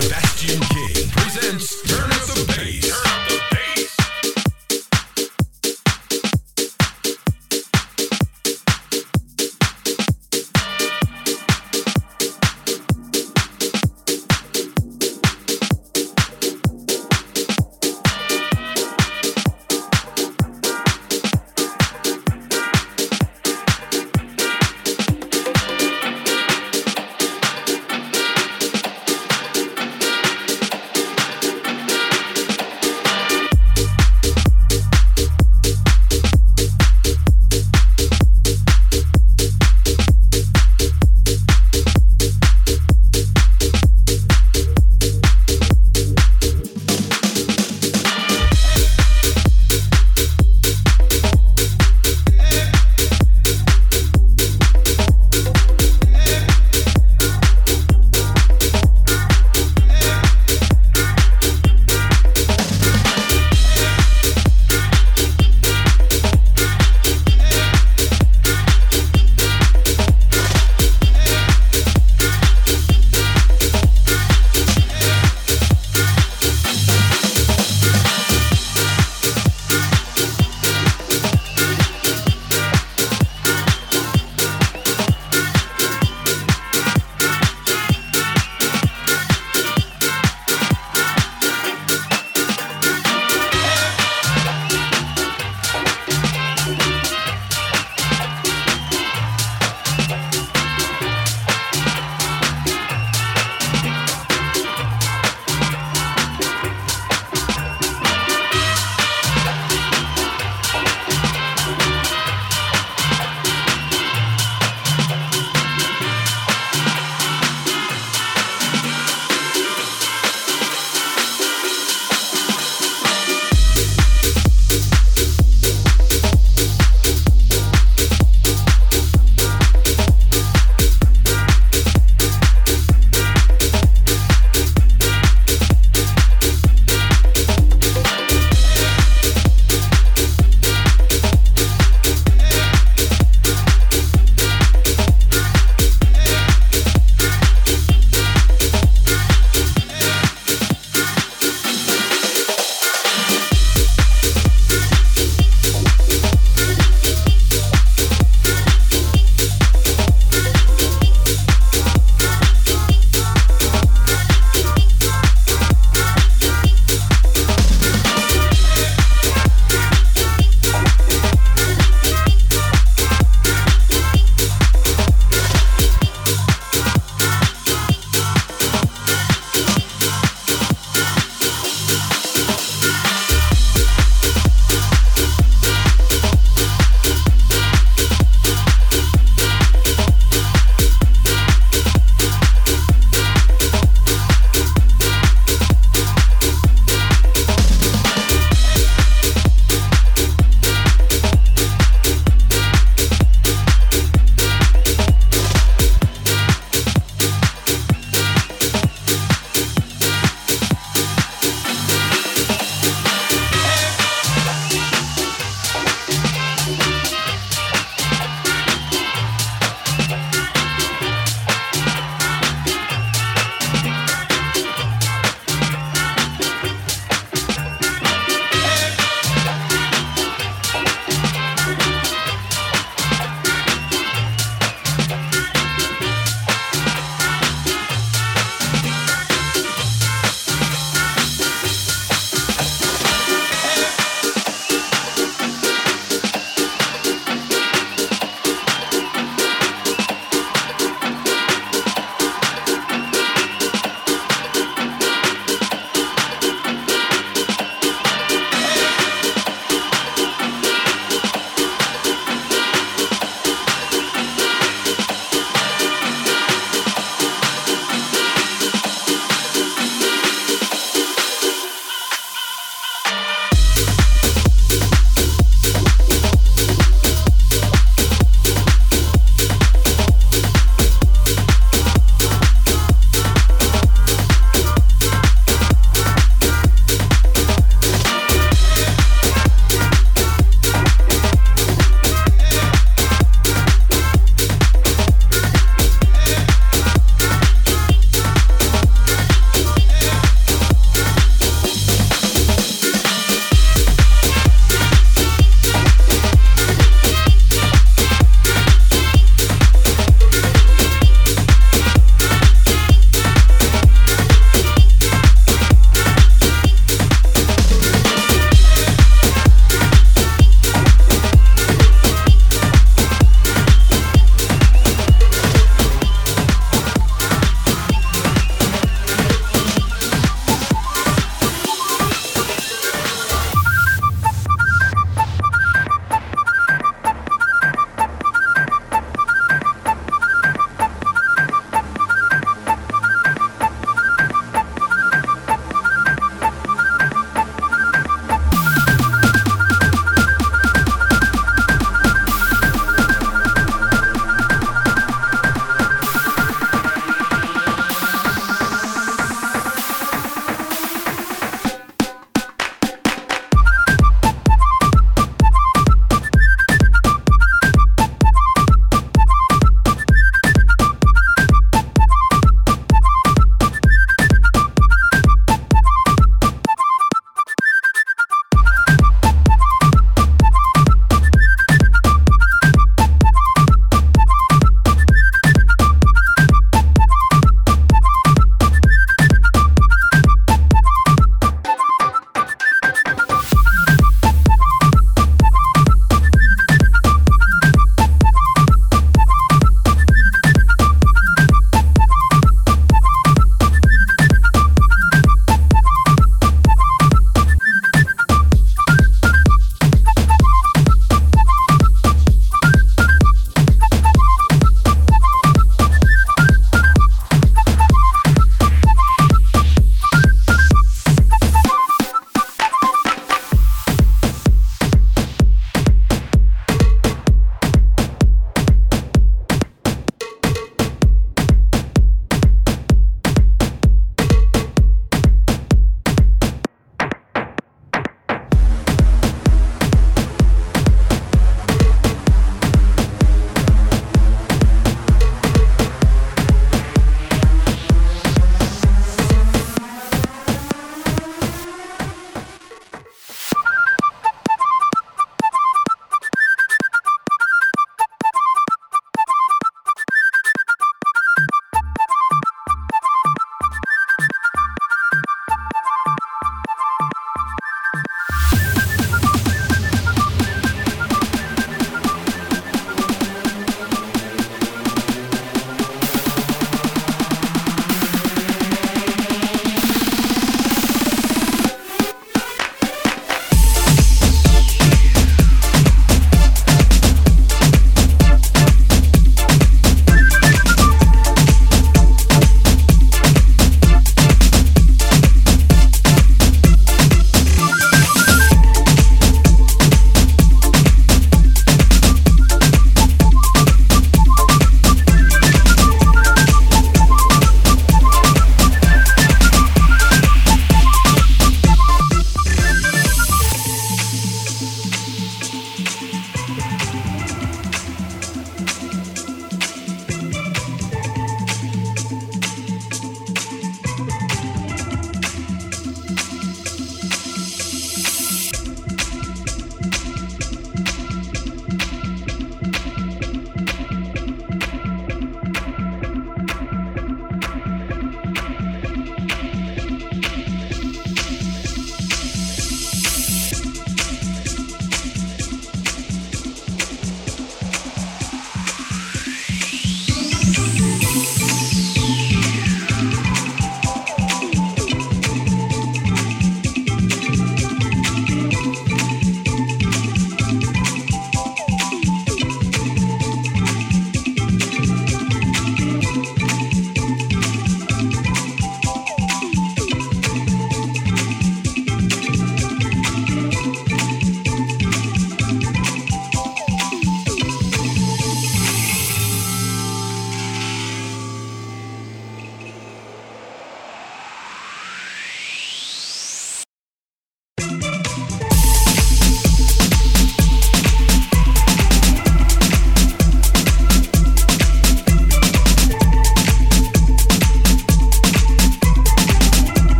Sebastian King presents Turn Up the Bass.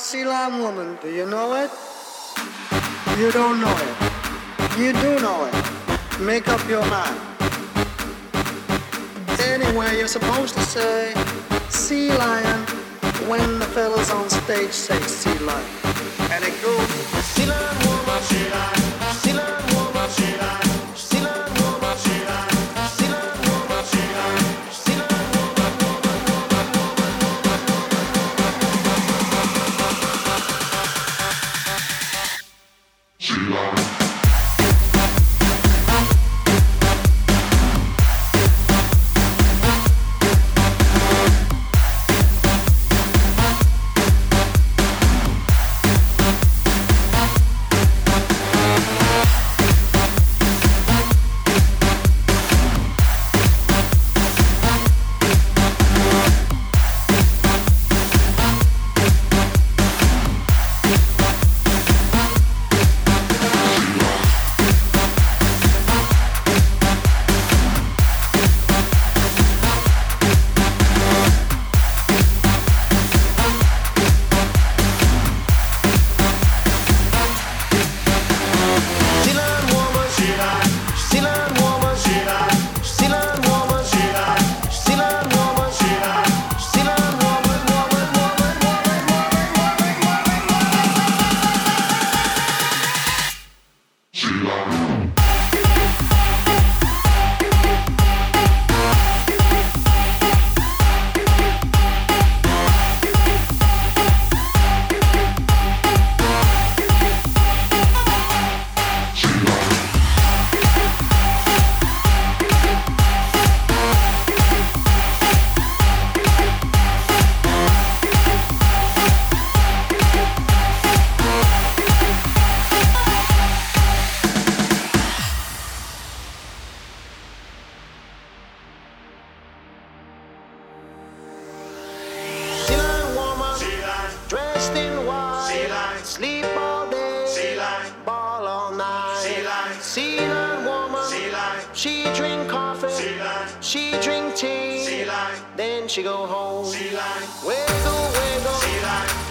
Sea Lion Woman. Do you know it? You don't know it. You do know it. Make up your mind. Anyway, you're supposed to say Sea Lion when the fellas on stage say Sea Lion. And it goes Sea Lion Woman, Sea Lion, Sea Lion she drink coffee. Sea life. She drink tea. Sea life. Then she go home. Wiggle, wiggle,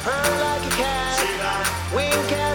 purr like a cat. Wink at